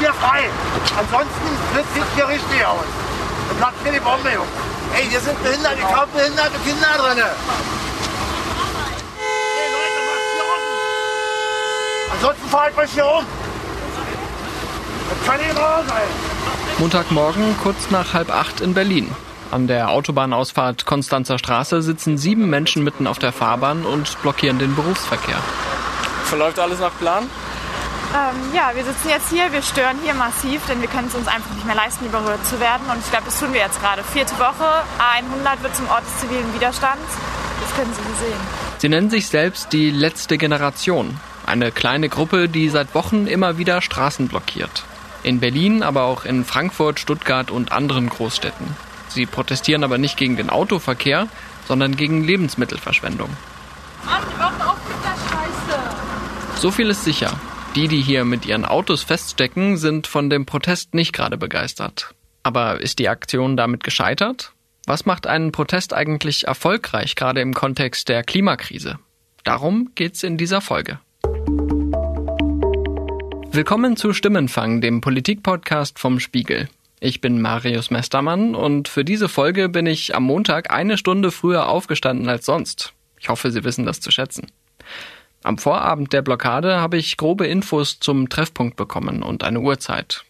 hier frei. Ansonsten sieht hier richtig aus. Dann platzt hier die Bombe, Junge. Ey, hier sind behinderte, ich habe behinderte Kinder drin. Hey Leute, macht hier unten. Ansonsten fahrt euch hier um. Das kann nicht wahr sein. Montagmorgen kurz nach halb acht in Berlin. An der Autobahnausfahrt Konstanzer Straße sitzen sieben Menschen mitten auf der Fahrbahn und blockieren den Berufsverkehr. Verläuft alles nach Plan? Ähm, ja, wir sitzen jetzt hier, wir stören hier massiv, denn wir können es uns einfach nicht mehr leisten, überhört zu werden. Und ich glaube, das tun wir jetzt gerade. Vierte Woche, A100 wird zum Ort des zivilen Widerstands. Das können Sie hier sehen. Sie nennen sich selbst die letzte Generation. Eine kleine Gruppe, die seit Wochen immer wieder Straßen blockiert. In Berlin, aber auch in Frankfurt, Stuttgart und anderen Großstädten. Sie protestieren aber nicht gegen den Autoverkehr, sondern gegen Lebensmittelverschwendung. Mann, wacht auf mit der Scheiße! So viel ist sicher. Die, die hier mit ihren Autos feststecken, sind von dem Protest nicht gerade begeistert. Aber ist die Aktion damit gescheitert? Was macht einen Protest eigentlich erfolgreich, gerade im Kontext der Klimakrise? Darum geht's in dieser Folge. Willkommen zu Stimmenfang, dem Politikpodcast vom Spiegel. Ich bin Marius Mestermann und für diese Folge bin ich am Montag eine Stunde früher aufgestanden als sonst. Ich hoffe, Sie wissen das zu schätzen. Am Vorabend der Blockade habe ich grobe Infos zum Treffpunkt bekommen und eine Uhrzeit.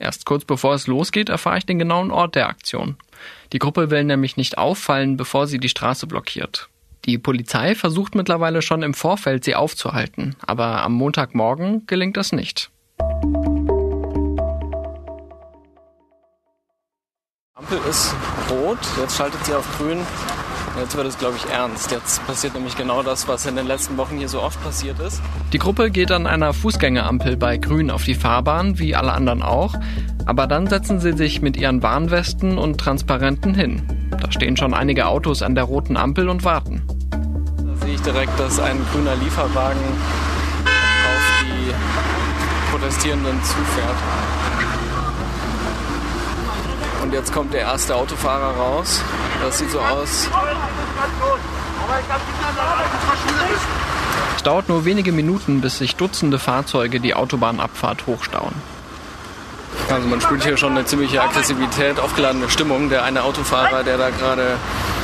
Erst kurz bevor es losgeht, erfahre ich den genauen Ort der Aktion. Die Gruppe will nämlich nicht auffallen, bevor sie die Straße blockiert. Die Polizei versucht mittlerweile schon im Vorfeld, sie aufzuhalten, aber am Montagmorgen gelingt das nicht. Ampel ist rot, jetzt schaltet sie auf grün. Jetzt wird es, glaube ich, ernst. Jetzt passiert nämlich genau das, was in den letzten Wochen hier so oft passiert ist. Die Gruppe geht an einer Fußgängerampel bei Grün auf die Fahrbahn, wie alle anderen auch. Aber dann setzen sie sich mit ihren Warnwesten und Transparenten hin. Da stehen schon einige Autos an der roten Ampel und warten. Da sehe ich direkt, dass ein grüner Lieferwagen auf die Protestierenden zufährt. Und jetzt kommt der erste Autofahrer raus. Das sieht so aus. Es dauert nur wenige Minuten, bis sich Dutzende Fahrzeuge die Autobahnabfahrt hochstauen. Also man spürt hier schon eine ziemliche Aggressivität, aufgeladene Stimmung. Der eine Autofahrer, der da gerade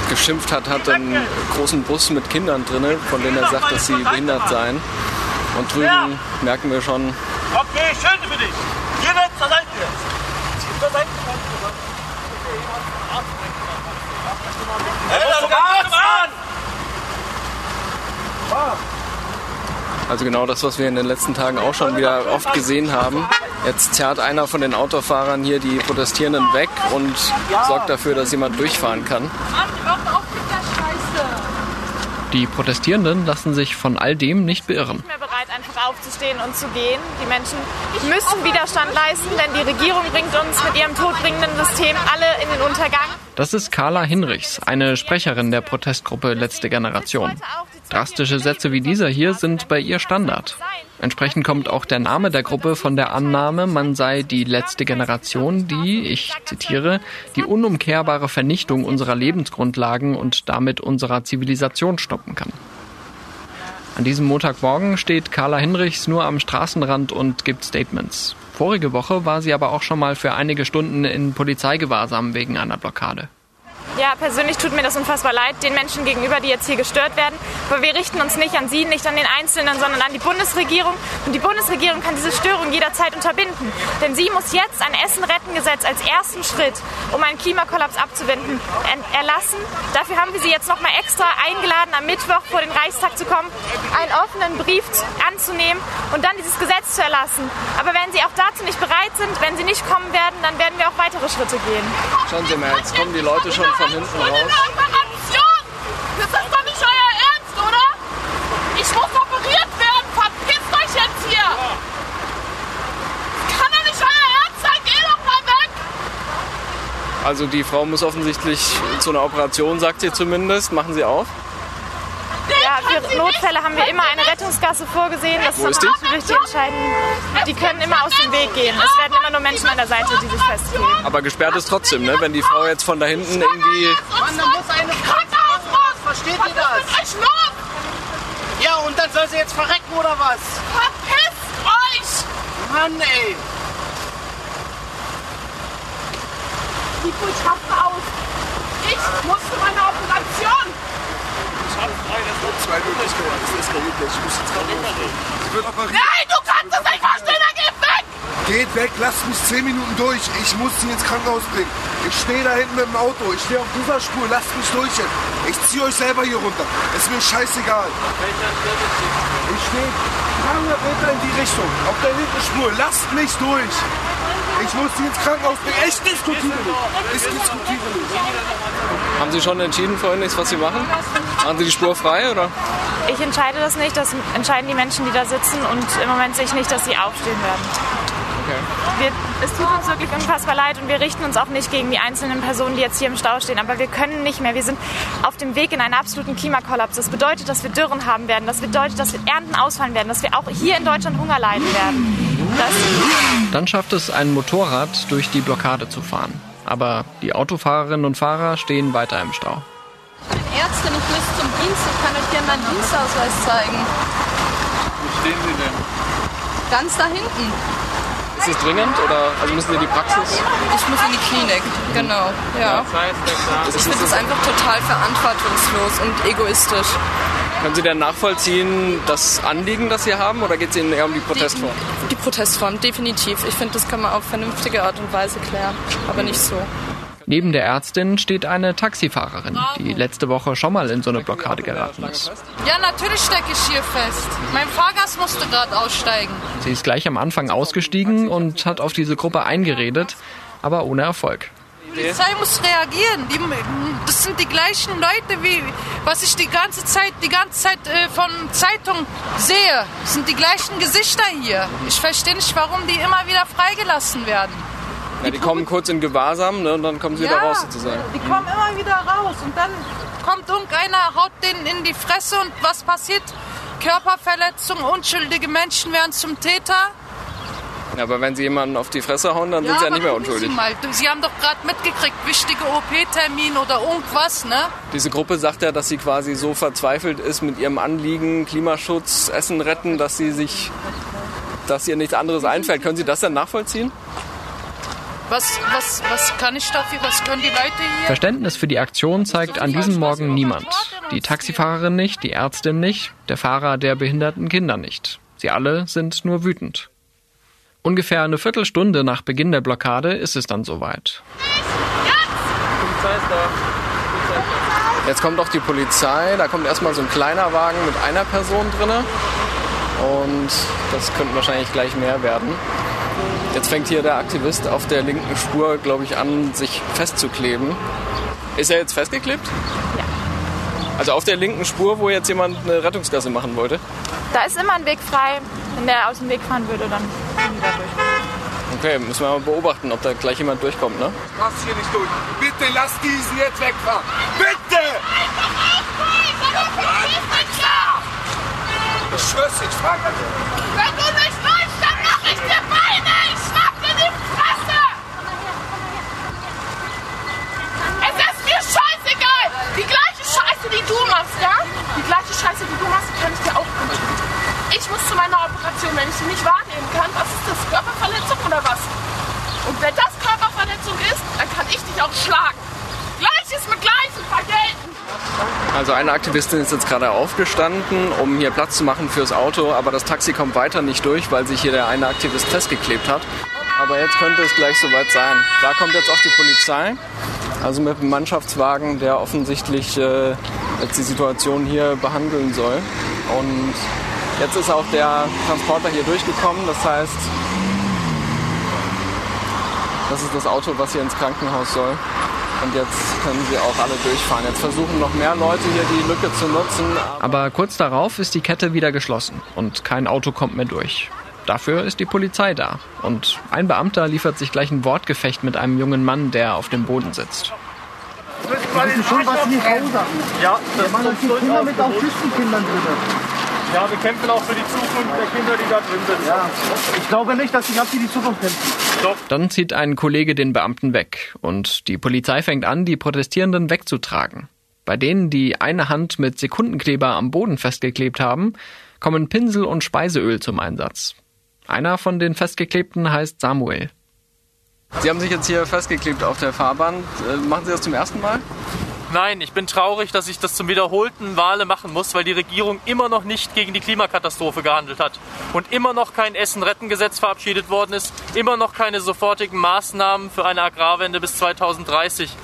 geschimpft hat, hat einen großen Bus mit Kindern drin, von denen er sagt, dass sie behindert seien. Und drüben merken wir schon. Okay, schön für dich. Hier wird zur Seite jetzt. Zur Seite. Hey, das Gas an! Also genau das, was wir in den letzten Tagen auch schon wieder oft gesehen haben. Jetzt zerrt einer von den Autofahrern hier die Protestierenden weg und sorgt dafür, dass jemand durchfahren kann. Mann, wacht auf mit der Scheiße! Die Protestierenden lassen sich von all dem nicht beirren. Nicht mehr bereit, einfach aufzustehen und zu gehen. Die Menschen müssen Widerstand leisten, denn die Regierung bringt uns mit ihrem todbringenden System alle in den Untergang. Das ist Carla Hinrichs, eine Sprecherin der Protestgruppe Letzte Generation. Drastische Sätze wie dieser hier sind bei ihr Standard. Entsprechend kommt auch der Name der Gruppe von der Annahme, man sei die letzte Generation, die, ich zitiere, die unumkehrbare Vernichtung unserer Lebensgrundlagen und damit unserer Zivilisation stoppen kann. An diesem Montagmorgen steht Carla Hinrichs nur am Straßenrand und gibt Statements. Vorige Woche war sie aber auch schon mal für einige Stunden in Polizeigewahrsam wegen einer Blockade. Ja, persönlich tut mir das unfassbar leid, den Menschen gegenüber, die jetzt hier gestört werden. Aber wir richten uns nicht an Sie, nicht an den Einzelnen, sondern an die Bundesregierung. Und die Bundesregierung kann diese Störung jederzeit unterbinden. Denn sie muss jetzt ein Essen-Retten-Gesetz als ersten Schritt, um einen Klimakollaps abzuwenden, er- erlassen. Dafür haben wir Sie jetzt nochmal extra eingeladen, am Mittwoch vor den Reichstag zu kommen, einen offenen Brief zu- anzunehmen und dann dieses Gesetz zu erlassen. Aber wenn Sie auch dazu nicht bereit sind, wenn Sie nicht kommen werden, dann werden wir auch weitere Schritte gehen. Schauen Sie mal, jetzt kommen die Leute schon von hinten raus. Operation! Das ist doch nicht euer Ernst, oder? Ich muss operiert werden! Verpisst euch jetzt hier! Kann doch nicht euer Ernst sein! Geh doch mal weg! Also die Frau muss offensichtlich zu einer Operation, sagt sie zumindest. Machen Sie auf für Notfälle haben wir immer eine Rettungsgasse vorgesehen. Das Wo ist natürlich die entscheidenden. Die können immer aus dem Weg gehen. Es werden immer nur Menschen an der Seite, die sich festkleben. Aber gesperrt ist trotzdem, ne? Wenn die Frau jetzt von da hinten irgendwie. Mann, da muss eine Frau Versteht ihr das? Ja, und dann soll sie jetzt verrecken oder was? Verpisst euch! Mann, ey! Die wohl aus. Ich musste meine Operation 2-0 Ich muss jetzt kaputt. Nein, du kannst es nicht verstehen. Dann geh weg. Geht weg. Lasst mich 10 Minuten durch. Ich muss ihn ins Krankenhaus bringen. Ich stehe da hinten mit dem Auto. Ich stehe auf dieser Spur. Lasst mich durch. Jetzt. Ich ziehe euch selber hier runter. Ist mir scheißegal. Ich stehe 300 Meter in die Richtung. Auf der linken Spur. Lasst mich durch. Ich muss sie ins Krankenhaus bringen. Ich diskutiere nicht. Ich diskutiere nicht. Haben Sie schon entschieden vorhin nichts, was Sie machen? Machen Sie die Spur frei oder? Ich entscheide das nicht, das entscheiden die Menschen, die da sitzen und im Moment sehe ich nicht, dass sie aufstehen werden. Wir, es tut uns wirklich unfassbar leid und wir richten uns auch nicht gegen die einzelnen Personen, die jetzt hier im Stau stehen, aber wir können nicht mehr. Wir sind auf dem Weg in einen absoluten Klimakollaps. Das bedeutet, dass wir Dürren haben werden, das bedeutet, dass wir Ernten ausfallen werden, dass wir auch hier in Deutschland Hunger leiden werden. Das Dann schafft es ein Motorrad, durch die Blockade zu fahren. Aber die Autofahrerinnen und Fahrer stehen weiter im Stau. Ich bin Ärztin, ich muss zum Dienst. Ich kann euch gerne meinen Dienstausweis zeigen. Wo stehen Sie denn? Ganz da hinten. Ist es dringend oder also müssen Sie in die Praxis? Ich muss in die Klinik, genau. Ja. Ich finde es einfach total verantwortungslos und egoistisch. Können Sie denn nachvollziehen das Anliegen, das Sie haben oder geht es Ihnen eher um die Protestform? Die Protestform, definitiv. Ich finde, das kann man auf vernünftige Art und Weise klären, aber nicht so. Neben der Ärztin steht eine Taxifahrerin, die letzte Woche schon mal in so eine Blockade geraten ist. Ja, natürlich stecke ich hier fest. Mein Fahrgast musste gerade aussteigen. Sie ist gleich am Anfang ausgestiegen und hat auf diese Gruppe eingeredet, aber ohne Erfolg. Die Polizei muss reagieren. Die, das sind die gleichen Leute, wie was ich die ganze Zeit, die ganze Zeit äh, von Zeitung sehe. Das sind die gleichen Gesichter hier. Ich verstehe nicht, warum die immer wieder freigelassen werden. Ja, die kommen kurz in Gewahrsam ne, und dann kommen sie wieder raus sozusagen. Die kommen immer wieder raus und dann kommt irgendeiner, haut denen in die Fresse und was passiert? Körperverletzung, unschuldige Menschen werden zum Täter. Ja, aber wenn sie jemanden auf die Fresse hauen, dann sind sie ja nicht mehr unschuldig. Sie, mal, Sie haben doch gerade mitgekriegt, wichtige OP-Termin oder irgendwas, ne? Diese Gruppe sagt ja, dass sie quasi so verzweifelt ist mit ihrem Anliegen, Klimaschutz, Essen retten, dass sie sich, dass ihr nichts anderes einfällt. Können Sie das denn nachvollziehen? Was, was, was kann ich dafür? Was können die Leute hier? Verständnis für die Aktion zeigt an diesem Morgen niemand. Die Taxifahrerin nicht, die Ärztin nicht, der Fahrer der behinderten Kinder nicht. Sie alle sind nur wütend. Ungefähr eine Viertelstunde nach Beginn der Blockade ist es dann soweit. Jetzt kommt auch die Polizei, da kommt erstmal so ein kleiner Wagen mit einer Person drinne und das könnten wahrscheinlich gleich mehr werden. Jetzt fängt hier der Aktivist auf der linken Spur, glaube ich, an, sich festzukleben. Ist er jetzt festgeklebt? Ja. Also auf der linken Spur, wo jetzt jemand eine Rettungsgasse machen wollte? Da ist immer ein Weg frei. Wenn der aus dem Weg fahren würde, dann können die da durch. Okay, müssen wir mal beobachten, ob da gleich jemand durchkommt, ne? Lass hier nicht durch. Bitte lass diesen jetzt wegfahren. Bitte! Ich schwör's, ich frage Wenn du nicht läufst, dann mach ich dir Beine! Ich schnapp dir die Fresse! Es ist mir scheißegal! Die gleiche Scheiße, die du machst, ja? Die gleiche Scheiße, die du machst, die kann ich dir auch antun. Ich muss zu meiner Operation, wenn ich sie nicht wahrnehmen kann. Was ist das? Körperverletzung oder was? Und wenn das Körperverletzung ist, dann kann ich dich auch schlagen. Gleiches mit Gleichem vergelten! Also eine Aktivistin ist jetzt gerade aufgestanden, um hier Platz zu machen fürs Auto, aber das Taxi kommt weiter nicht durch, weil sich hier der eine Aktivist festgeklebt hat. Aber jetzt könnte es gleich soweit sein. Da kommt jetzt auch die Polizei, also mit einem Mannschaftswagen, der offensichtlich äh, jetzt die Situation hier behandeln soll. Und jetzt ist auch der Transporter hier durchgekommen, das heißt, das ist das Auto, was hier ins Krankenhaus soll. Und jetzt können sie auch alle durchfahren. Jetzt versuchen noch mehr Leute hier die Lücke zu nutzen. Aber kurz darauf ist die Kette wieder geschlossen und kein Auto kommt mehr durch. Dafür ist die Polizei da. Und ein Beamter liefert sich gleich ein Wortgefecht mit einem jungen Mann, der auf dem Boden sitzt. wissen schon, was Sie verursachen. Ja, das Man hat ist die Kinder mit. Autistenkindern drin. Ja, wir kämpfen auch für die Zukunft der Kinder, die da drin sind. Ja. Ich glaube nicht, dass die ganz für die Zukunft kämpfen. Dann zieht ein Kollege den Beamten weg und die Polizei fängt an, die Protestierenden wegzutragen. Bei denen, die eine Hand mit Sekundenkleber am Boden festgeklebt haben, kommen Pinsel und Speiseöl zum Einsatz. Einer von den Festgeklebten heißt Samuel. Sie haben sich jetzt hier festgeklebt auf der Fahrbahn. Äh, machen Sie das zum ersten Mal? Nein, ich bin traurig, dass ich das zum wiederholten Male machen muss, weil die Regierung immer noch nicht gegen die Klimakatastrophe gehandelt hat und immer noch kein Essen-Retten-Gesetz verabschiedet worden ist, immer noch keine sofortigen Maßnahmen für eine Agrarwende bis 2030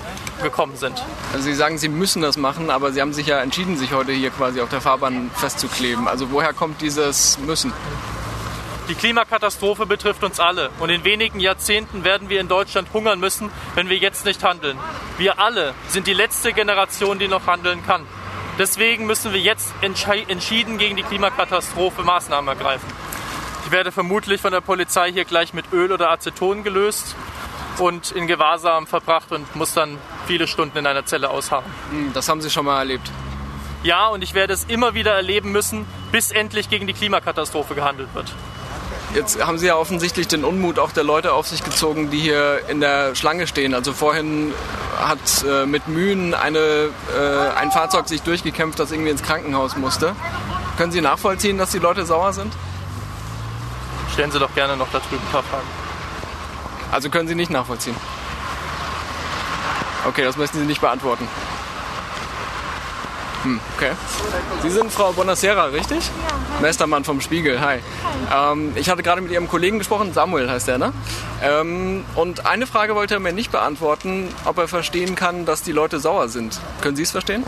gekommen sind. Also Sie sagen, Sie müssen das machen, aber Sie haben sich ja entschieden, sich heute hier quasi auf der Fahrbahn festzukleben. Also woher kommt dieses Müssen? Die Klimakatastrophe betrifft uns alle und in wenigen Jahrzehnten werden wir in Deutschland hungern müssen, wenn wir jetzt nicht handeln. Wir alle sind die letzte Generation, die noch handeln kann. Deswegen müssen wir jetzt entschieden gegen die Klimakatastrophe Maßnahmen ergreifen. Ich werde vermutlich von der Polizei hier gleich mit Öl oder Aceton gelöst und in Gewahrsam verbracht und muss dann viele Stunden in einer Zelle ausharren. Hm, das haben Sie schon mal erlebt. Ja, und ich werde es immer wieder erleben müssen, bis endlich gegen die Klimakatastrophe gehandelt wird. Jetzt haben Sie ja offensichtlich den Unmut auch der Leute auf sich gezogen, die hier in der Schlange stehen. Also vorhin hat äh, mit Mühen eine, äh, ein Fahrzeug sich durchgekämpft, das irgendwie ins Krankenhaus musste. Können Sie nachvollziehen, dass die Leute sauer sind? Stellen Sie doch gerne noch da drüben ein paar Fragen. Also können Sie nicht nachvollziehen? Okay, das möchten Sie nicht beantworten. Hm, okay. Sie sind Frau Bonacera, richtig? Ja. Mestermann vom Spiegel, hi. hi. Ähm, ich hatte gerade mit Ihrem Kollegen gesprochen, Samuel heißt der, ne? Ähm, und eine Frage wollte er mir nicht beantworten, ob er verstehen kann, dass die Leute sauer sind. Können Sie es verstehen?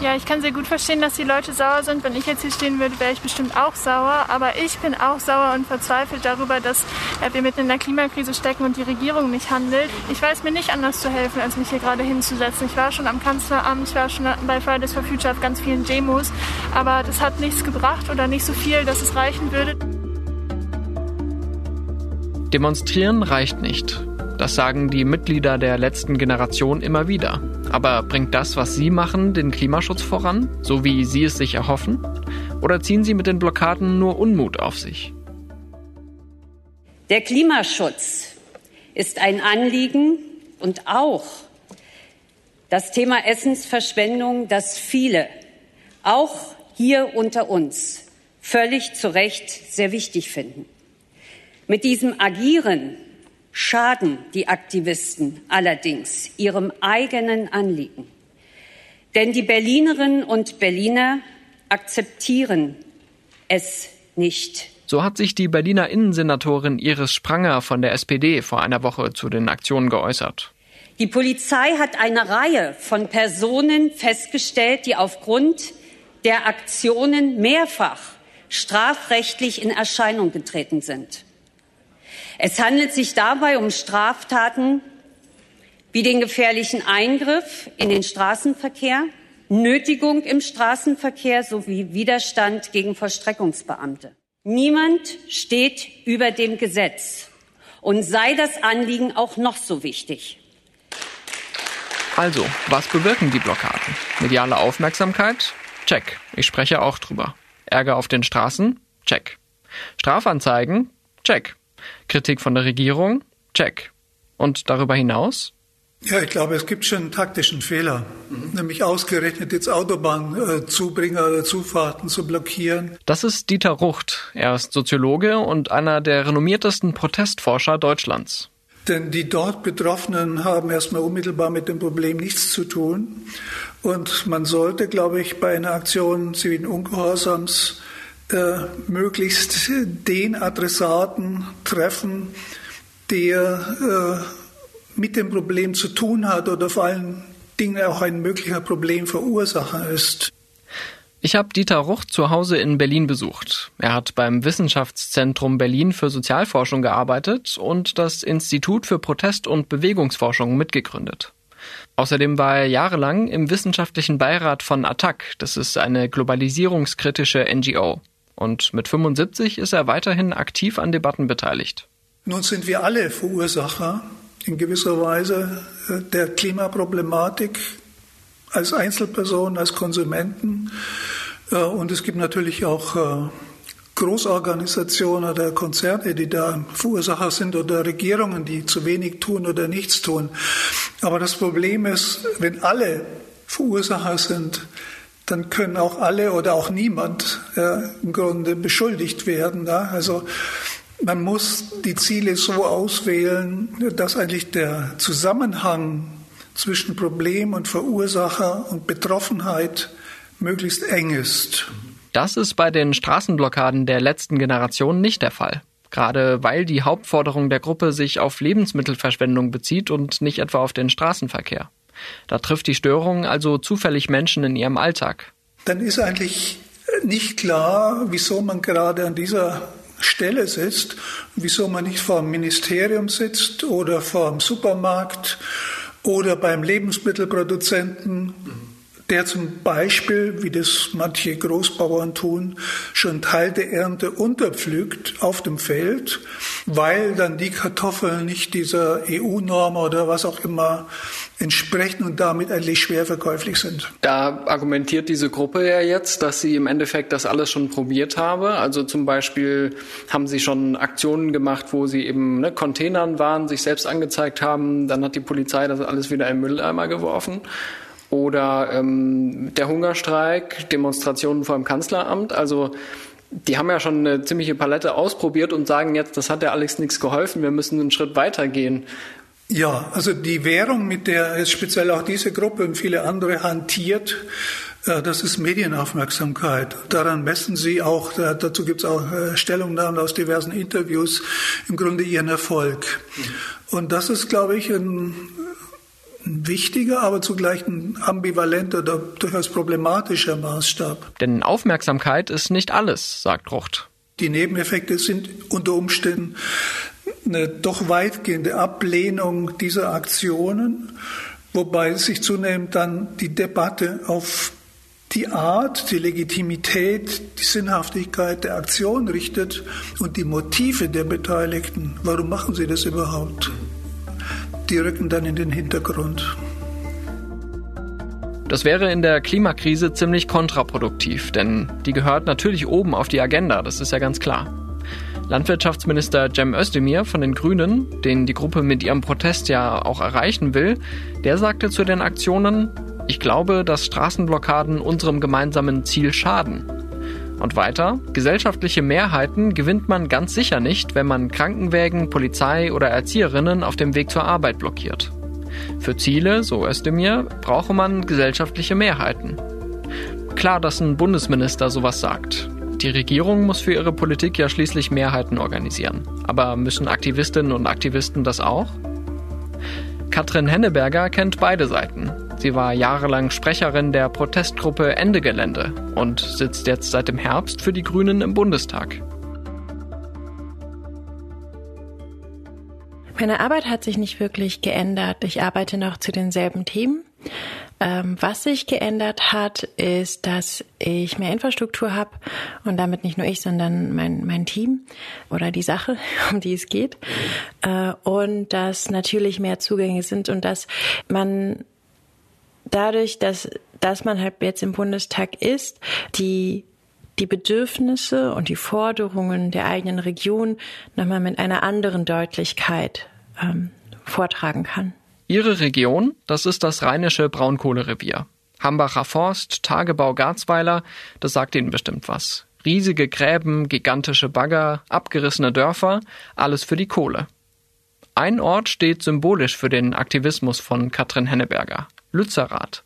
Ja, ich kann sehr gut verstehen, dass die Leute sauer sind. Wenn ich jetzt hier stehen würde, wäre ich bestimmt auch sauer. Aber ich bin auch sauer und verzweifelt darüber, dass äh, wir mitten in der Klimakrise stecken und die Regierung nicht handelt. Ich weiß mir nicht anders zu helfen, als mich hier gerade hinzusetzen. Ich war schon am Kanzleramt, ich war schon bei Fridays for Future auf ganz vielen Demos. Aber das hat nichts gebracht oder nicht so viel, dass es reichen würde. Demonstrieren reicht nicht. Das sagen die Mitglieder der letzten Generation immer wieder. Aber bringt das, was sie machen, den Klimaschutz voran, so wie sie es sich erhoffen? Oder ziehen sie mit den Blockaden nur Unmut auf sich? Der Klimaschutz ist ein Anliegen und auch das Thema Essensverschwendung, das viele, auch hier unter uns, völlig zu Recht sehr wichtig finden. Mit diesem Agieren schaden die Aktivisten allerdings ihrem eigenen Anliegen. Denn die Berlinerinnen und Berliner akzeptieren es nicht. So hat sich die Berliner Innensenatorin Iris Spranger von der SPD vor einer Woche zu den Aktionen geäußert. Die Polizei hat eine Reihe von Personen festgestellt, die aufgrund der Aktionen mehrfach strafrechtlich in Erscheinung getreten sind. Es handelt sich dabei um Straftaten wie den gefährlichen Eingriff in den Straßenverkehr, Nötigung im Straßenverkehr sowie Widerstand gegen Vollstreckungsbeamte. Niemand steht über dem Gesetz und sei das Anliegen auch noch so wichtig. Also, was bewirken die Blockaden? Mediale Aufmerksamkeit? Check. Ich spreche auch drüber. Ärger auf den Straßen? Check. Strafanzeigen? Check. Kritik von der Regierung? Check. Und darüber hinaus? Ja, ich glaube, es gibt schon einen taktischen Fehler, mhm. nämlich ausgerechnet jetzt Autobahnzubringer oder Zufahrten zu blockieren. Das ist Dieter Rucht. Er ist Soziologe und einer der renommiertesten Protestforscher Deutschlands. Denn die dort Betroffenen haben erstmal unmittelbar mit dem Problem nichts zu tun. Und man sollte, glaube ich, bei einer Aktion zivilen Ungehorsams äh, möglichst den Adressaten treffen, der äh, mit dem Problem zu tun hat oder vor allen Dingen auch ein möglicher Problemverursacher ist. Ich habe Dieter Ruch zu Hause in Berlin besucht. Er hat beim Wissenschaftszentrum Berlin für Sozialforschung gearbeitet und das Institut für Protest- und Bewegungsforschung mitgegründet. Außerdem war er jahrelang im wissenschaftlichen Beirat von ATTAC, das ist eine globalisierungskritische NGO und mit 75 ist er weiterhin aktiv an Debatten beteiligt. Nun sind wir alle Verursacher in gewisser Weise äh, der Klimaproblematik als Einzelpersonen, als Konsumenten. Äh, und es gibt natürlich auch äh, Großorganisationen oder Konzerne, die da Verursacher sind oder Regierungen, die zu wenig tun oder nichts tun. Aber das Problem ist, wenn alle Verursacher sind, dann können auch alle oder auch niemand ja, im Grunde beschuldigt werden. Ja? Also Man muss die Ziele so auswählen, dass eigentlich der Zusammenhang zwischen Problem und Verursacher und Betroffenheit möglichst eng ist. Das ist bei den Straßenblockaden der letzten Generation nicht der Fall. Gerade weil die Hauptforderung der Gruppe sich auf Lebensmittelverschwendung bezieht und nicht etwa auf den Straßenverkehr. Da trifft die Störung also zufällig Menschen in ihrem Alltag. Dann ist eigentlich nicht klar, wieso man gerade an dieser Stelle sitzt, wieso man nicht vor dem Ministerium sitzt oder vor dem Supermarkt oder beim Lebensmittelproduzenten, der zum Beispiel, wie das manche Großbauern tun, schon Teil der Ernte unterpflügt auf dem Feld, weil dann die Kartoffeln nicht dieser EU-Norm oder was auch immer entsprechen und damit eigentlich schwer verkäuflich sind. Da argumentiert diese Gruppe ja jetzt, dass sie im Endeffekt das alles schon probiert habe. Also zum Beispiel haben sie schon Aktionen gemacht, wo sie eben ne, Containern waren, sich selbst angezeigt haben. Dann hat die Polizei das alles wieder in Mülleimer geworfen. Oder ähm, der Hungerstreik, Demonstrationen vor dem Kanzleramt. Also die haben ja schon eine ziemliche Palette ausprobiert und sagen jetzt, das hat ja alles nichts geholfen, wir müssen einen Schritt weitergehen. Ja, also die Währung, mit der speziell auch diese Gruppe und viele andere hantiert, äh, das ist Medienaufmerksamkeit. Daran messen sie auch, dazu gibt es auch äh, Stellungnahmen aus diversen Interviews, im Grunde ihren Erfolg. Und das ist, glaube ich, ein, ein wichtiger, aber zugleich ein ambivalenter, durchaus problematischer Maßstab. Denn Aufmerksamkeit ist nicht alles, sagt Rucht. Die Nebeneffekte sind unter Umständen eine doch weitgehende Ablehnung dieser Aktionen, wobei sich zunehmend dann die Debatte auf die Art, die Legitimität, die Sinnhaftigkeit der Aktion richtet und die Motive der Beteiligten. Warum machen sie das überhaupt? Die rücken dann in den Hintergrund. Das wäre in der Klimakrise ziemlich kontraproduktiv, denn die gehört natürlich oben auf die Agenda, das ist ja ganz klar. Landwirtschaftsminister Cem Özdemir von den Grünen, den die Gruppe mit ihrem Protest ja auch erreichen will, der sagte zu den Aktionen, ich glaube, dass Straßenblockaden unserem gemeinsamen Ziel schaden. Und weiter, gesellschaftliche Mehrheiten gewinnt man ganz sicher nicht, wenn man Krankenwägen, Polizei oder Erzieherinnen auf dem Weg zur Arbeit blockiert. Für Ziele, so Özdemir, brauche man gesellschaftliche Mehrheiten. Klar, dass ein Bundesminister sowas sagt. Die Regierung muss für ihre Politik ja schließlich Mehrheiten organisieren. Aber müssen Aktivistinnen und Aktivisten das auch? Katrin Henneberger kennt beide Seiten. Sie war jahrelang Sprecherin der Protestgruppe Ende Gelände und sitzt jetzt seit dem Herbst für die Grünen im Bundestag. Meine Arbeit hat sich nicht wirklich geändert. Ich arbeite noch zu denselben Themen. Ähm, was sich geändert hat, ist, dass ich mehr Infrastruktur habe und damit nicht nur ich, sondern mein, mein Team oder die Sache, um die es geht. Äh, und dass natürlich mehr Zugänge sind und dass man dadurch, dass, dass man halt jetzt im Bundestag ist, die die Bedürfnisse und die Forderungen der eigenen Region nochmal mit einer anderen Deutlichkeit ähm, vortragen kann. Ihre Region, das ist das rheinische Braunkohlerevier. Hambacher Forst, Tagebau Garzweiler, das sagt Ihnen bestimmt was. Riesige Gräben, gigantische Bagger, abgerissene Dörfer, alles für die Kohle. Ein Ort steht symbolisch für den Aktivismus von Katrin Henneberger, Lützerath.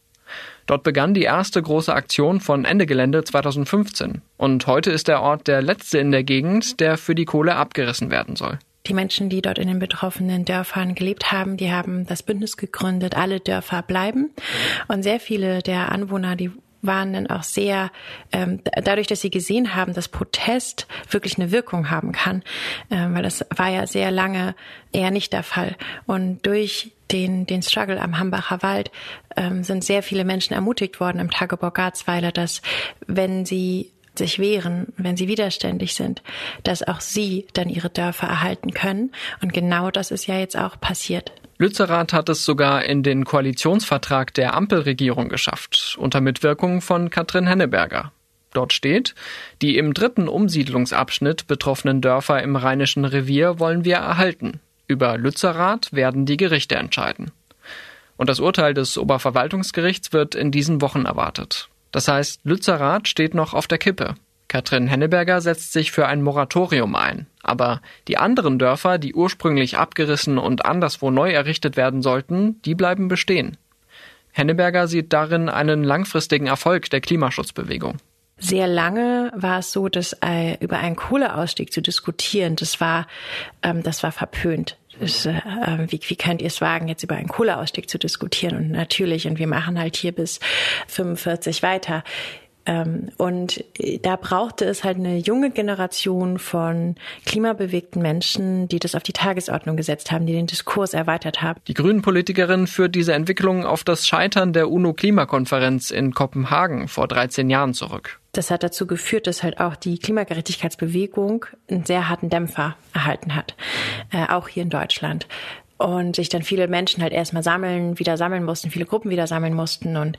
Dort begann die erste große Aktion von Ende Gelände 2015 und heute ist der Ort der letzte in der Gegend, der für die Kohle abgerissen werden soll. Die Menschen, die dort in den betroffenen Dörfern gelebt haben, die haben das Bündnis gegründet, alle Dörfer bleiben. Und sehr viele der Anwohner, die waren dann auch sehr, ähm, dadurch, dass sie gesehen haben, dass Protest wirklich eine Wirkung haben kann, ähm, weil das war ja sehr lange eher nicht der Fall. Und durch den, den Struggle am Hambacher Wald ähm, sind sehr viele Menschen ermutigt worden im Tagebau Garzweiler, dass wenn sie sich wehren, wenn sie widerständig sind, dass auch sie dann ihre Dörfer erhalten können. Und genau das ist ja jetzt auch passiert. Lützerath hat es sogar in den Koalitionsvertrag der Ampelregierung geschafft, unter Mitwirkung von Katrin Henneberger. Dort steht, die im dritten Umsiedlungsabschnitt betroffenen Dörfer im Rheinischen Revier wollen wir erhalten. Über Lützerath werden die Gerichte entscheiden. Und das Urteil des Oberverwaltungsgerichts wird in diesen Wochen erwartet. Das heißt, Lützerath steht noch auf der Kippe. Katrin Henneberger setzt sich für ein Moratorium ein. Aber die anderen Dörfer, die ursprünglich abgerissen und anderswo neu errichtet werden sollten, die bleiben bestehen. Henneberger sieht darin einen langfristigen Erfolg der Klimaschutzbewegung. Sehr lange war es so, dass äh, über einen Kohleausstieg zu diskutieren, das war, ähm, das war verpönt. Das, äh, wie, wie könnt ihr es wagen, jetzt über einen Kohleausstieg zu diskutieren? Und natürlich, und wir machen halt hier bis 45 weiter. Ähm, und da brauchte es halt eine junge Generation von klimabewegten Menschen, die das auf die Tagesordnung gesetzt haben, die den Diskurs erweitert haben. Die Grünen-Politikerin führt diese Entwicklung auf das Scheitern der UNO-Klimakonferenz in Kopenhagen vor 13 Jahren zurück. Das hat dazu geführt, dass halt auch die Klimagerechtigkeitsbewegung einen sehr harten Dämpfer erhalten hat, äh, auch hier in Deutschland und sich dann viele Menschen halt erstmal sammeln, wieder sammeln mussten, viele Gruppen wieder sammeln mussten und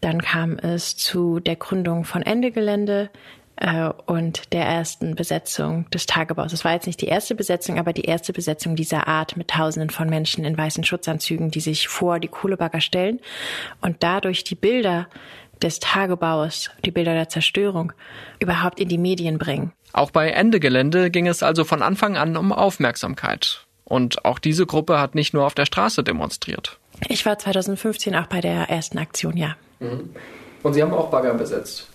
dann kam es zu der Gründung von Ende Gelände äh, und der ersten Besetzung des Tagebaus. Es war jetzt nicht die erste Besetzung, aber die erste Besetzung dieser Art mit Tausenden von Menschen in weißen Schutzanzügen, die sich vor die Kohlebagger stellen und dadurch die Bilder des Tagebaus, die Bilder der Zerstörung überhaupt in die Medien bringen. Auch bei Ende Gelände ging es also von Anfang an um Aufmerksamkeit. Und auch diese Gruppe hat nicht nur auf der Straße demonstriert. Ich war 2015 auch bei der ersten Aktion, ja. Mhm. Und Sie haben auch Bagger besetzt?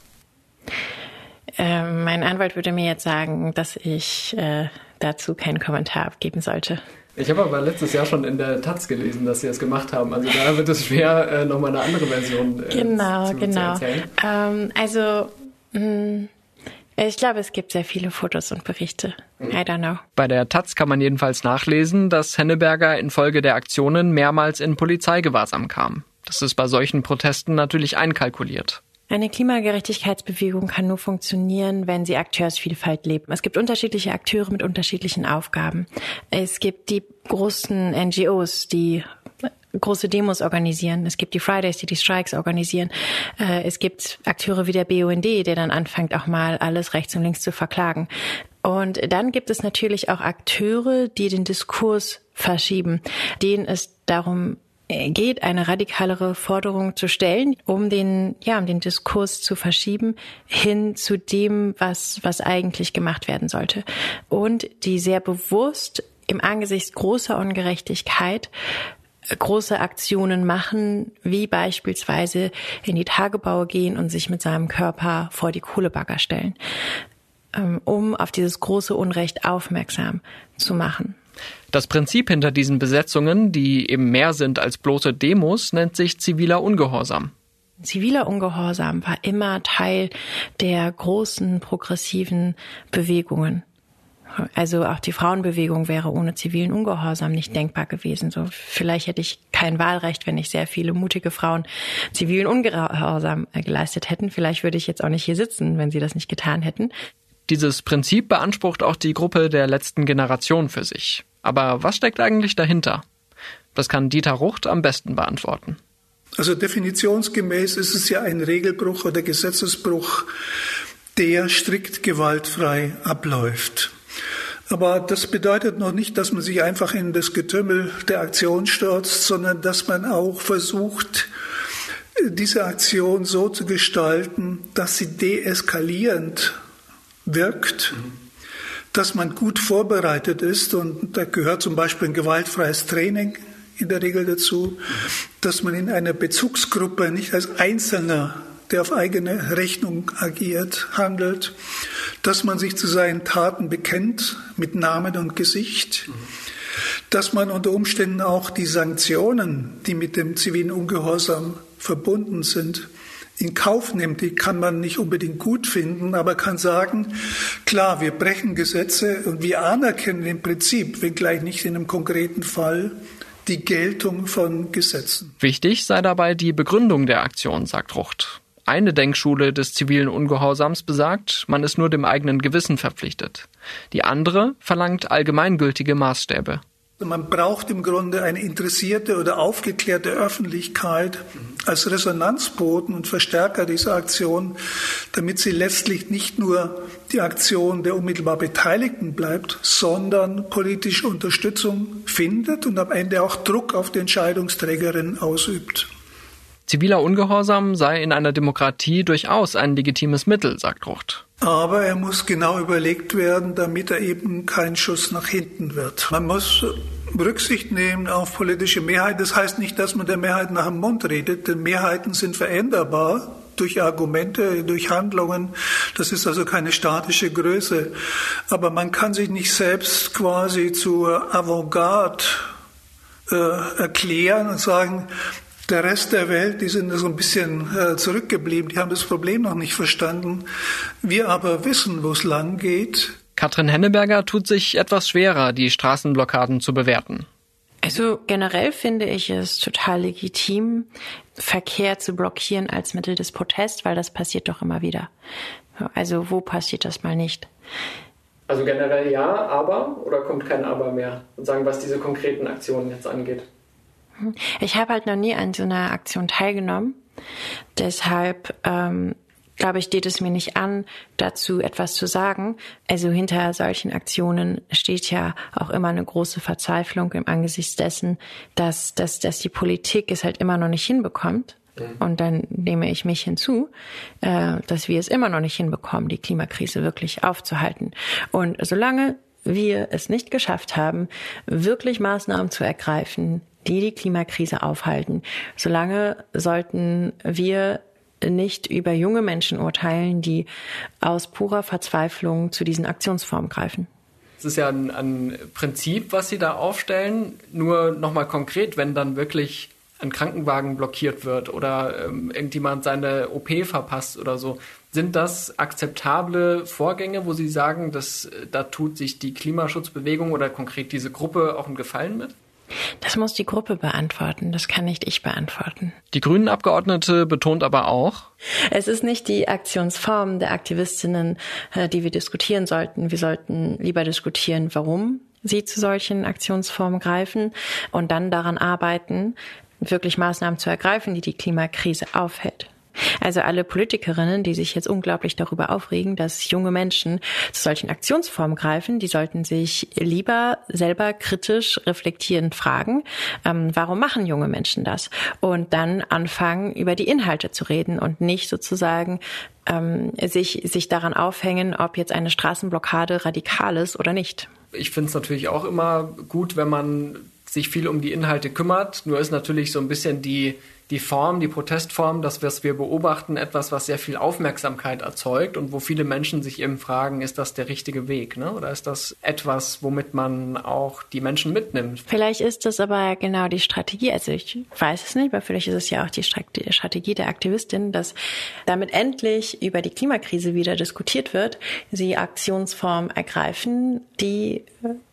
Äh, mein Anwalt würde mir jetzt sagen, dass ich äh, dazu keinen Kommentar abgeben sollte. Ich habe aber letztes Jahr schon in der Taz gelesen, dass Sie das gemacht haben. Also da wird es schwer, äh, nochmal eine andere Version äh, genau, zu, genau. zu erzählen. Ähm, also mh, hm, ich glaube, es gibt sehr viele Fotos und Berichte. I don't know. Bei der Taz kann man jedenfalls nachlesen, dass Henneberger infolge der Aktionen mehrmals in Polizeigewahrsam kam. Das ist bei solchen Protesten natürlich einkalkuliert. Eine Klimagerechtigkeitsbewegung kann nur funktionieren, wenn sie Akteursvielfalt lebt. Es gibt unterschiedliche Akteure mit unterschiedlichen Aufgaben. Es gibt die großen NGOs, die große Demos organisieren. Es gibt die Fridays, die die Strikes organisieren. Äh, es gibt Akteure wie der BUND, der dann anfängt, auch mal alles rechts und links zu verklagen. Und dann gibt es natürlich auch Akteure, die den Diskurs verschieben, denen es darum geht, eine radikalere Forderung zu stellen, um den, ja, um den Diskurs zu verschieben hin zu dem, was, was eigentlich gemacht werden sollte. Und die sehr bewusst im Angesicht großer Ungerechtigkeit große Aktionen machen, wie beispielsweise in die Tagebaue gehen und sich mit seinem Körper vor die Kohlebagger stellen, ähm, um auf dieses große Unrecht aufmerksam zu machen. Das Prinzip hinter diesen Besetzungen, die eben mehr sind als bloße Demos, nennt sich ziviler Ungehorsam. Ziviler Ungehorsam war immer Teil der großen progressiven Bewegungen. Also auch die Frauenbewegung wäre ohne zivilen Ungehorsam nicht denkbar gewesen. So vielleicht hätte ich kein Wahlrecht, wenn ich sehr viele mutige Frauen zivilen Ungehorsam äh, geleistet hätten. Vielleicht würde ich jetzt auch nicht hier sitzen, wenn sie das nicht getan hätten. Dieses Prinzip beansprucht auch die Gruppe der letzten Generation für sich. Aber was steckt eigentlich dahinter? Das kann Dieter Rucht am besten beantworten. Also definitionsgemäß ist es ja ein Regelbruch oder Gesetzesbruch, der strikt gewaltfrei abläuft. Aber das bedeutet noch nicht, dass man sich einfach in das Getümmel der Aktion stürzt, sondern dass man auch versucht, diese Aktion so zu gestalten, dass sie deeskalierend wirkt, dass man gut vorbereitet ist. Und da gehört zum Beispiel ein gewaltfreies Training in der Regel dazu, dass man in einer Bezugsgruppe nicht als Einzelner der auf eigene Rechnung agiert, handelt, dass man sich zu seinen Taten bekennt mit Namen und Gesicht, dass man unter Umständen auch die Sanktionen, die mit dem zivilen Ungehorsam verbunden sind, in Kauf nimmt. Die kann man nicht unbedingt gut finden, aber kann sagen, klar, wir brechen Gesetze und wir anerkennen im Prinzip, wenngleich nicht in einem konkreten Fall, die Geltung von Gesetzen. Wichtig sei dabei die Begründung der Aktion, sagt Rucht. Eine Denkschule des zivilen Ungehorsams besagt, man ist nur dem eigenen Gewissen verpflichtet. Die andere verlangt allgemeingültige Maßstäbe. Man braucht im Grunde eine interessierte oder aufgeklärte Öffentlichkeit als Resonanzboten und Verstärker dieser Aktion, damit sie letztlich nicht nur die Aktion der unmittelbar Beteiligten bleibt, sondern politische Unterstützung findet und am Ende auch Druck auf die Entscheidungsträgerinnen ausübt. Ziviler Ungehorsam sei in einer Demokratie durchaus ein legitimes Mittel, sagt Rucht. Aber er muss genau überlegt werden, damit er eben kein Schuss nach hinten wird. Man muss Rücksicht nehmen auf politische Mehrheit. Das heißt nicht, dass man der Mehrheit nach dem Mund redet, denn Mehrheiten sind veränderbar durch Argumente, durch Handlungen. Das ist also keine statische Größe. Aber man kann sich nicht selbst quasi zur Avantgarde äh, erklären und sagen, der Rest der Welt, die sind so ein bisschen äh, zurückgeblieben, die haben das Problem noch nicht verstanden. Wir aber wissen, wo es lang geht. Katrin Henneberger tut sich etwas schwerer, die Straßenblockaden zu bewerten. Also generell finde ich es total legitim, Verkehr zu blockieren als Mittel des Protests, weil das passiert doch immer wieder. Also wo passiert das mal nicht? Also generell ja, aber oder kommt kein Aber mehr? Und sagen, was diese konkreten Aktionen jetzt angeht. Ich habe halt noch nie an so einer Aktion teilgenommen. Deshalb ähm, glaube ich, steht es mir nicht an, dazu etwas zu sagen. Also hinter solchen Aktionen steht ja auch immer eine große Verzweiflung im Angesicht dessen, dass, dass, dass die Politik es halt immer noch nicht hinbekommt. Mhm. Und dann nehme ich mich hinzu, äh, dass wir es immer noch nicht hinbekommen, die Klimakrise wirklich aufzuhalten. Und solange wir es nicht geschafft haben, wirklich Maßnahmen zu ergreifen, die die Klimakrise aufhalten. Solange sollten wir nicht über junge Menschen urteilen, die aus purer Verzweiflung zu diesen Aktionsformen greifen. Es ist ja ein, ein Prinzip, was Sie da aufstellen. Nur nochmal konkret, wenn dann wirklich ein Krankenwagen blockiert wird oder ähm, irgendjemand seine OP verpasst oder so. Sind das akzeptable Vorgänge, wo Sie sagen, dass da tut sich die Klimaschutzbewegung oder konkret diese Gruppe auch einen Gefallen mit? Das muss die Gruppe beantworten, das kann nicht ich beantworten. Die Grünen Abgeordnete betont aber auch, es ist nicht die Aktionsform der Aktivistinnen, äh, die wir diskutieren sollten. Wir sollten lieber diskutieren, warum sie zu solchen Aktionsformen greifen und dann daran arbeiten, wirklich Maßnahmen zu ergreifen, die die Klimakrise aufhält. Also alle Politikerinnen, die sich jetzt unglaublich darüber aufregen, dass junge Menschen zu solchen Aktionsformen greifen, die sollten sich lieber selber kritisch reflektierend fragen, ähm, warum machen junge Menschen das? Und dann anfangen, über die Inhalte zu reden und nicht sozusagen ähm, sich, sich daran aufhängen, ob jetzt eine Straßenblockade radikal ist oder nicht. Ich finde es natürlich auch immer gut, wenn man sich viel um die Inhalte kümmert. Nur ist natürlich so ein bisschen die die Form, die Protestform, das, was wir beobachten, etwas, was sehr viel Aufmerksamkeit erzeugt und wo viele Menschen sich eben fragen, ist das der richtige Weg? Ne? Oder ist das etwas, womit man auch die Menschen mitnimmt? Vielleicht ist das aber genau die Strategie. Also ich weiß es nicht, aber vielleicht ist es ja auch die Strategie der Aktivistin, dass damit endlich über die Klimakrise wieder diskutiert wird, sie Aktionsformen ergreifen, die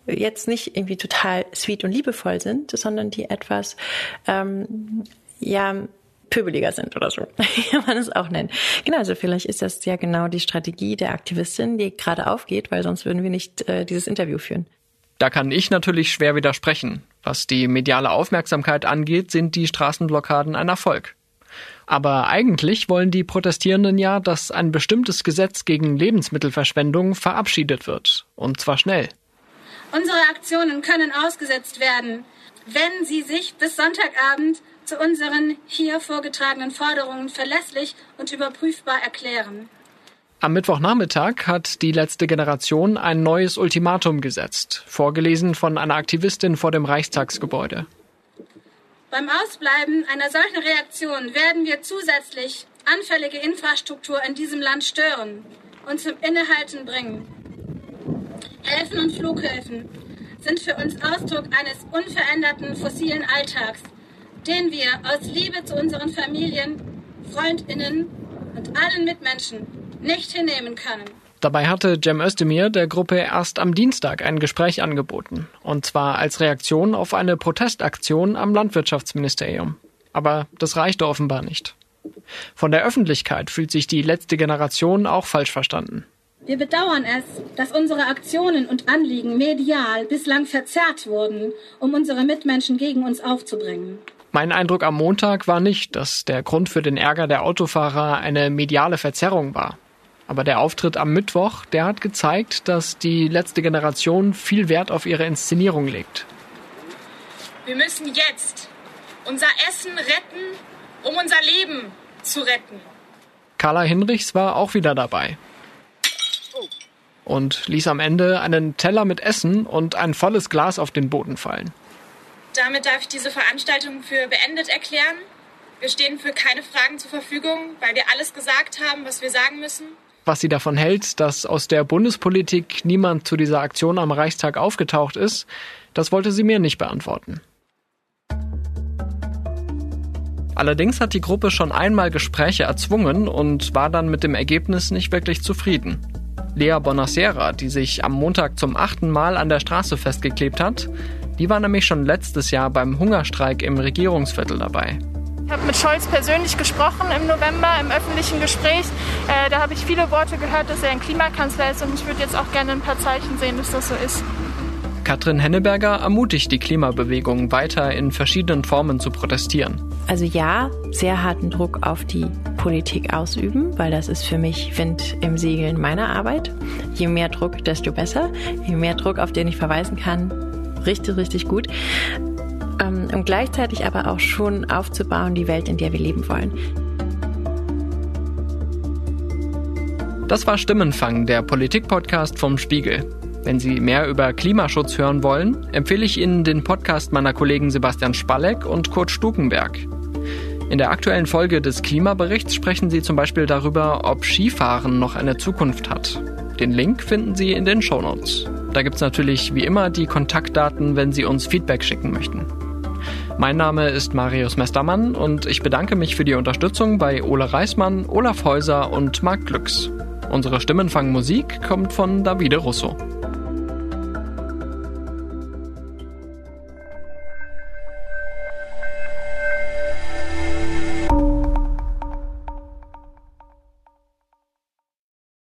jetzt nicht irgendwie total sweet und liebevoll sind, sondern die etwas ähm, ja, pöbeliger sind oder so, kann man es auch nennen. Genau, also vielleicht ist das ja genau die Strategie der Aktivistin, die gerade aufgeht, weil sonst würden wir nicht äh, dieses Interview führen. Da kann ich natürlich schwer widersprechen. Was die mediale Aufmerksamkeit angeht, sind die Straßenblockaden ein Erfolg. Aber eigentlich wollen die Protestierenden ja, dass ein bestimmtes Gesetz gegen Lebensmittelverschwendung verabschiedet wird. Und zwar schnell. Unsere Aktionen können ausgesetzt werden, wenn sie sich bis Sonntagabend zu unseren hier vorgetragenen Forderungen verlässlich und überprüfbar erklären. Am Mittwochnachmittag hat die letzte Generation ein neues Ultimatum gesetzt, vorgelesen von einer Aktivistin vor dem Reichstagsgebäude. Beim Ausbleiben einer solchen Reaktion werden wir zusätzlich anfällige Infrastruktur in diesem Land stören und zum Innehalten bringen. Häfen und Flughäfen sind für uns Ausdruck eines unveränderten fossilen Alltags, den wir aus Liebe zu unseren Familien, Freundinnen und allen Mitmenschen nicht hinnehmen können. Dabei hatte Cem Özdemir der Gruppe erst am Dienstag ein Gespräch angeboten. Und zwar als Reaktion auf eine Protestaktion am Landwirtschaftsministerium. Aber das reichte offenbar nicht. Von der Öffentlichkeit fühlt sich die letzte Generation auch falsch verstanden. Wir bedauern es, dass unsere Aktionen und Anliegen medial bislang verzerrt wurden, um unsere Mitmenschen gegen uns aufzubringen. Mein Eindruck am Montag war nicht, dass der Grund für den Ärger der Autofahrer eine mediale Verzerrung war. Aber der Auftritt am Mittwoch, der hat gezeigt, dass die letzte Generation viel Wert auf ihre Inszenierung legt. Wir müssen jetzt unser Essen retten, um unser Leben zu retten. Carla Hinrichs war auch wieder dabei. Und ließ am Ende einen Teller mit Essen und ein volles Glas auf den Boden fallen. Damit darf ich diese Veranstaltung für beendet erklären. Wir stehen für keine Fragen zur Verfügung, weil wir alles gesagt haben, was wir sagen müssen. Was sie davon hält, dass aus der Bundespolitik niemand zu dieser Aktion am Reichstag aufgetaucht ist, das wollte sie mir nicht beantworten. Allerdings hat die Gruppe schon einmal Gespräche erzwungen und war dann mit dem Ergebnis nicht wirklich zufrieden. Lea Bonacera, die sich am Montag zum achten Mal an der Straße festgeklebt hat, die war nämlich schon letztes Jahr beim Hungerstreik im Regierungsviertel dabei. Ich habe mit Scholz persönlich gesprochen im November im öffentlichen Gespräch. Äh, da habe ich viele Worte gehört, dass er ein Klimakanzler ist und ich würde jetzt auch gerne ein paar Zeichen sehen, dass das so ist. Katrin Henneberger ermutigt die Klimabewegung weiter in verschiedenen Formen zu protestieren. Also ja, sehr harten Druck auf die Politik ausüben, weil das ist für mich Wind im Segeln meiner Arbeit. Je mehr Druck, desto besser. Je mehr Druck, auf den ich verweisen kann, richtig, richtig gut. Ähm, und gleichzeitig aber auch schon aufzubauen, die Welt, in der wir leben wollen. Das war Stimmenfang, der Politik-Podcast vom Spiegel. Wenn Sie mehr über Klimaschutz hören wollen, empfehle ich Ihnen den Podcast meiner Kollegen Sebastian Spalleck und Kurt Stukenberg. In der aktuellen Folge des Klimaberichts sprechen Sie zum Beispiel darüber, ob Skifahren noch eine Zukunft hat. Den Link finden Sie in den Shownotes. Da gibt es natürlich wie immer die Kontaktdaten, wenn Sie uns Feedback schicken möchten. Mein Name ist Marius Mestermann und ich bedanke mich für die Unterstützung bei Ole Reismann, Olaf Häuser und Marc Glücks. Unsere Stimmenfangmusik kommt von Davide Russo.